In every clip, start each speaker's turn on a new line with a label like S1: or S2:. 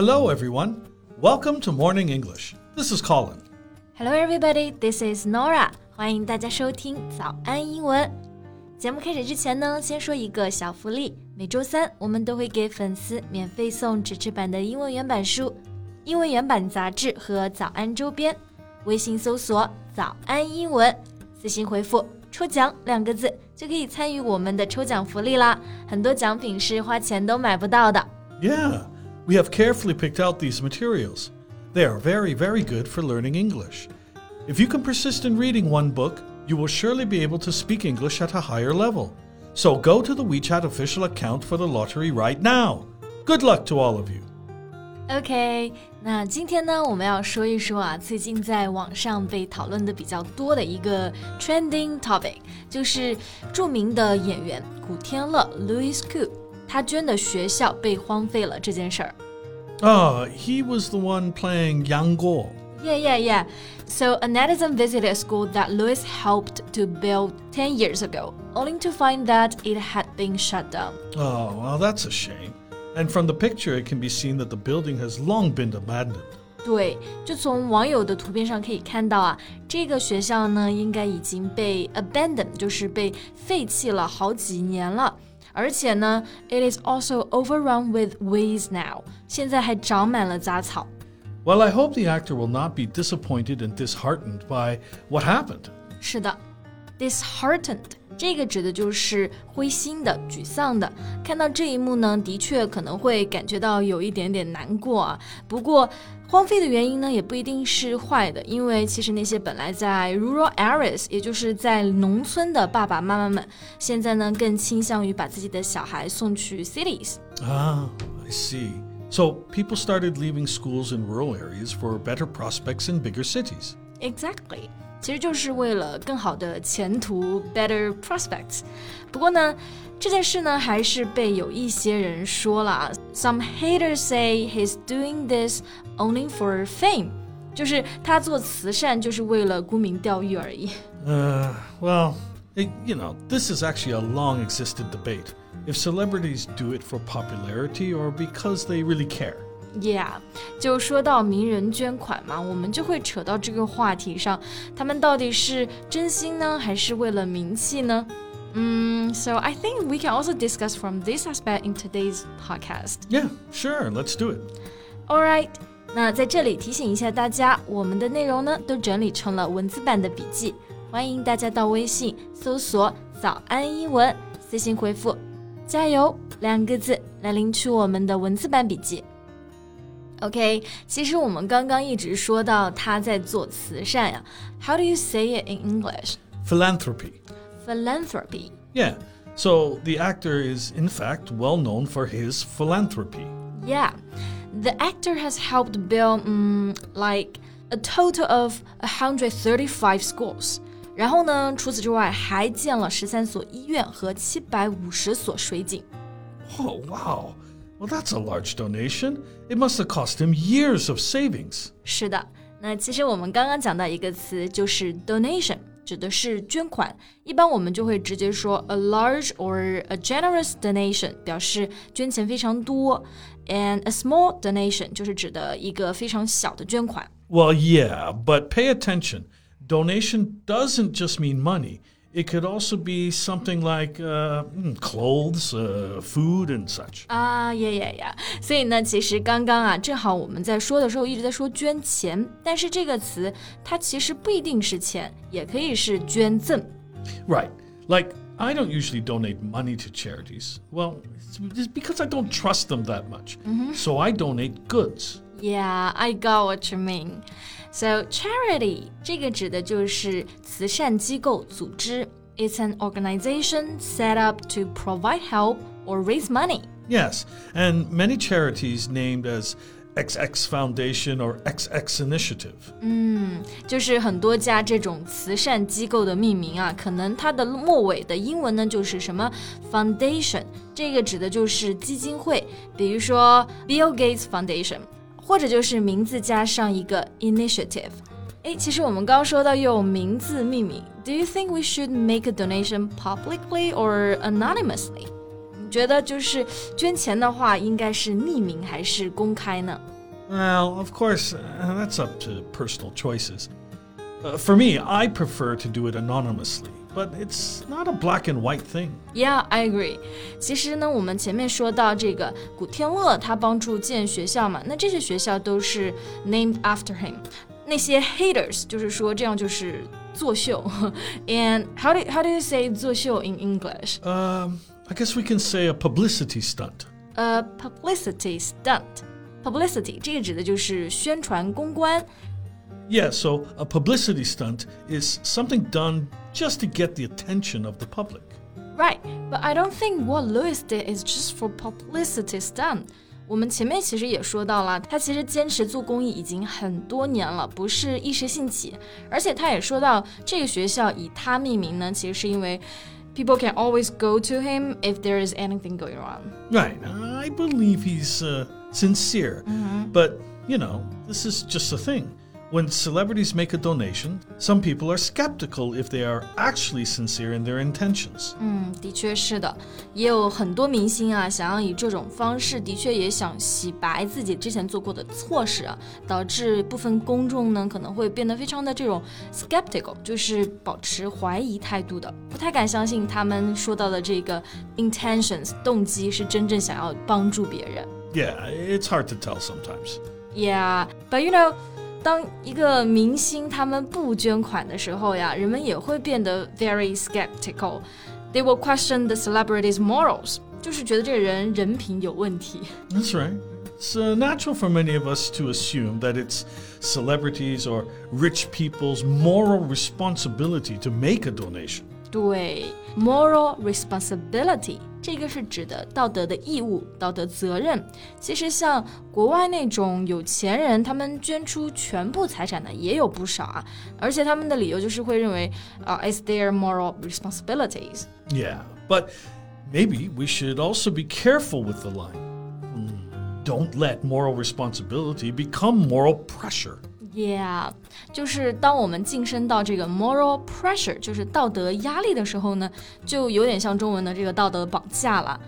S1: Hello, everyone. Welcome to Morning English. This is Colin.
S2: Hello, everybody. This is Nora. 欢迎大家收听早安英文。节目开始之前呢，先说一个小福利。每周三我们都会给粉丝免费送纸质版的英文原版书、英文原版杂志和早安周边。微信搜索“早安英文”，私信回复“抽奖”两个字，就可以参与我们的抽奖福利啦。很多奖品是花钱都买不到的。
S1: Yeah. We have carefully picked out these materials. They are very, very good for learning English. If you can persist in reading one book, you will surely be able to speak English at a higher level. So go to the WeChat official account for the lottery right now. Good luck to all of you.
S2: OK，那今天呢，我们要说一说啊，最近在网上被讨论的比较多的一个 trending topic，就是著名的演员古天乐 Louis Koo。他捐的学校被荒废了这件事儿。
S1: Oh, he was the one playing Yang Guo.
S2: Yeah, yeah, yeah. So A netizen visited a school that Louis helped to build 10 years ago, only to find that it had been shut down.
S1: Oh, well, that's a shame. And from the picture, it can be seen that the building has long been abandoned.
S2: 对，就从网友的图片上可以看到啊，这个学校呢，应该已经被 abandoned，就是被废弃了好几年了。而且呢，it is also overrun with weeds now，现在还长满了杂草。
S1: Well, I hope the actor will not be disappointed and disheartened by what happened.
S2: 是的，disheartened 这个指的就是灰心的、沮丧的。看到这一幕呢，的确可能会感觉到有一点点难过啊。不过，荒废的原因呢，也不一定是坏的，因为其实那些本来在 rural areas，也就是在农村的爸爸妈妈们，现在呢更倾向于把自己的小孩送去
S1: cities。Ah, I see. So people started leaving schools in rural areas for better prospects in bigger cities.
S2: Exactly. 其实就是为了更好的前途，better prospects。不过呢，这件事呢还是被有一些人说了。Some haters say he's doing this only for fame，就是他做慈善就是为了沽名钓誉而已。
S1: Uh, well, it, you know, this is actually a long existed debate. If celebrities do it for popularity or because they really care.
S2: Yeah，就说到名人捐款嘛，我们就会扯到这个话题上，他们到底是真心呢，还是为了名气呢？嗯，So I think we can also discuss from this aspect in today's podcast.
S1: Yeah, sure, let's do it.
S2: All right，那在这里提醒一下大家，我们的内容呢都整理成了文字版的笔记，欢迎大家到微信搜索“早安英文”，私信回复“加油”两个字来领取我们的文字版笔记。OK，其实我们刚刚一直说到他在做慈善呀。How do you say it in English?
S1: Philanthropy.
S2: Philanthropy.
S1: Yeah. So the actor is in fact well known for his philanthropy.
S2: Yeah. The actor has helped build um, like a total of 135 schools. 然后呢，除此之外还建了十三所医院和七百五十所水井。
S1: Oh wow! Well, that's a large donation. It must have cost him years of savings.
S2: 是的，那其实我们刚刚讲到一个词，就是 donation，指的是捐款。一般我们就会直接说 a large or a generous donation，表示捐钱非常多；and a small donation 就是指的一个非常小的捐款。
S1: Well, yeah, but pay attention. Donation doesn't just mean money. It could also be something like uh, hmm, clothes, uh, food, and such.
S2: 啊呀呀呀！所以呢，其实刚刚啊，正好我们在说的时候一直在说捐钱，但是这个词它其实不一定是钱，也可以是捐赠。
S1: Right. Like, I don't usually donate money to charities. Well, it's because I don't trust them that much. So I donate goods.
S2: Yeah, I got what you mean. So charity 这个指的就是慈善机构组织。It's an organization set up to provide help or raise money.
S1: Yes, and many charities named as XX Foundation or XX Initiative.
S2: 就是很多家这种慈善机构的命名啊，可能它的末尾的英文呢就是什么 foundation，这个指的就是基金会，比如说 Bill Gates Foundation， 或者就是名字加上一个 initiative。诶，其实我们刚刚说到用名字命名，Do you think we should make a donation publicly or anonymously？你觉得就是捐钱的话，应该是匿名还是公开呢
S1: Well, of course, uh, that's up to personal choices. Uh, for me, I prefer to do it anonymously, but it's not a black and white thing.
S2: Yeah, I agree. 其实呢，我们前面说到这个古天乐，他帮助建学校嘛，那这些学校都是 named after him。那些 haters 就是说这样就是作秀。And how do how do you say 作秀 in English?
S1: Um, I guess we can say a publicity stunt.
S2: A publicity stunt. Publicity 这个指的就是宣传公关。
S1: yeah, so a publicity stunt is something done just to get the attention of the public.
S2: Right, but I don't think what Louis did is just for publicity stunt. 我们前面其实也说到了，他其实坚持做公益已经很多年了，不是一时兴起。而且他也说到，这个学校以他命名呢，其实是因为 people can always go to him if there is anything going wrong.
S1: Right, I believe he's uh, sincere, -hmm. but you know, this is just a thing. When celebrities make a donation, some people are skeptical if they are actually sincere in their intentions.
S2: 嗯，的确是的，也有很多明星啊，想要以这种方式，的确也想洗白自己之前做过的错事啊，导致部分公众呢可能会变得非常的这种 skeptical，就是保持怀疑态度的，不太敢相信他们说到的这个 intentions 动机是真正想要帮助别人。
S1: Yeah, it's hard to tell sometimes.
S2: Yeah, but you know. 当一个明星他们不捐款的时候呀，人们也会变得 very skeptical. They will question the celebrity's morals，就是觉得这个人人品有问题。
S1: That's right. It's uh, natural for many of us to assume that it's celebrities or rich people's moral responsibility to make a donation.
S2: 对，moral responsibility 这个是指的道德的义务、道德责任。其实像国外那种有钱人，他们捐出全部财产的也有不少啊，而且他们的理由就是会认为啊、i t s their moral responsibilities。
S1: Yeah, but maybe we should also be careful with the line. Hmm, Don't let moral responsibility become moral pressure.
S2: Yeah，就是当我们晋升到这个 moral pressure，就是道德压力的时候呢，就有点像中文的这个道德绑架了。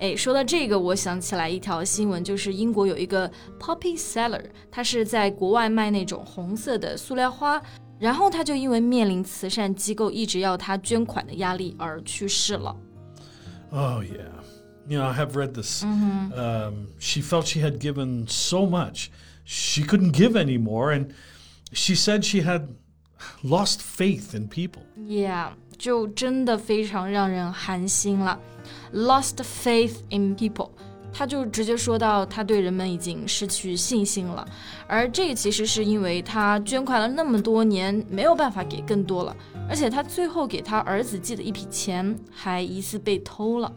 S2: 哎，说到这个，我想起来一条新闻，就是英国有一个 poppy seller，他是在国外卖那种红色的塑料花，然后他就因为面临慈善机构一直要他捐款的压力而去世了。
S1: Oh, yeah. You know, I have read this. Um, she felt she had given so much, she couldn't give anymore. And she said she had lost faith in people.
S2: Yeah，就真的非常让人寒心了。Lost faith in people，他就直接说到他对人们已经失去信心了，而这其实是因为他捐款了那么多年，没有办法给更多了，而且他最后给他儿子寄的一笔钱还疑似被偷了。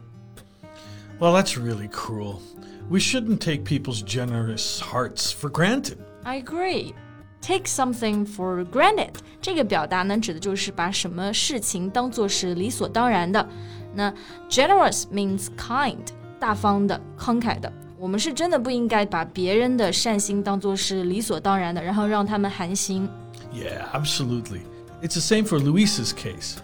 S1: Well, that's really cruel. We shouldn't take people's generous hearts for granted.
S2: I agree. Take something for granted 这个表达呢，指的就是把什么事情当做是理所当然的。那 generous means kind，大方的、慷慨的。我们是真的不应该把别人的善心当做是理所当然的，然后让他们寒心。
S1: Yeah, absolutely. It's the same for Louis's case.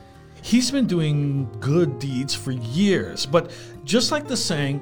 S1: He's been doing good deeds for years, but just like the saying,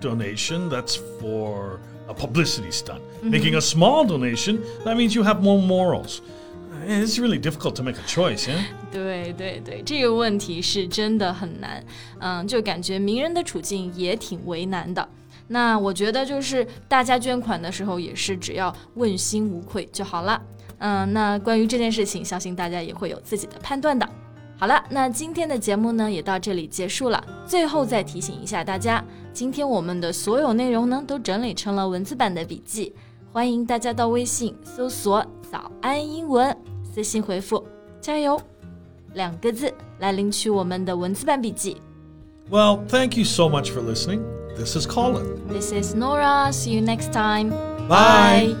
S1: donation, that's for a publicity stunt. Making a small donation, that means you have more morals. It's really difficult to make a choice, yeah?
S2: 对对对，这个问题是真的很难，嗯，就感觉名人的处境也挺为难的。那我觉得就是大家捐款的时候也是只要问心无愧就好了。嗯，那关于这件事情，相信大家也会有自己的判断的。 好了，那今天的节目呢也到这里结束了。最后再提醒一下大家，今天我们的所有内容呢都整理成了文字版的笔记，欢迎大家到微信搜索“早安英文”，私信回复“加油”两个字来领取我们的文字版笔记。
S1: Well, thank you so much for listening. This is Colin.
S2: This is Nora. See you next time.
S1: Bye.
S2: Bye.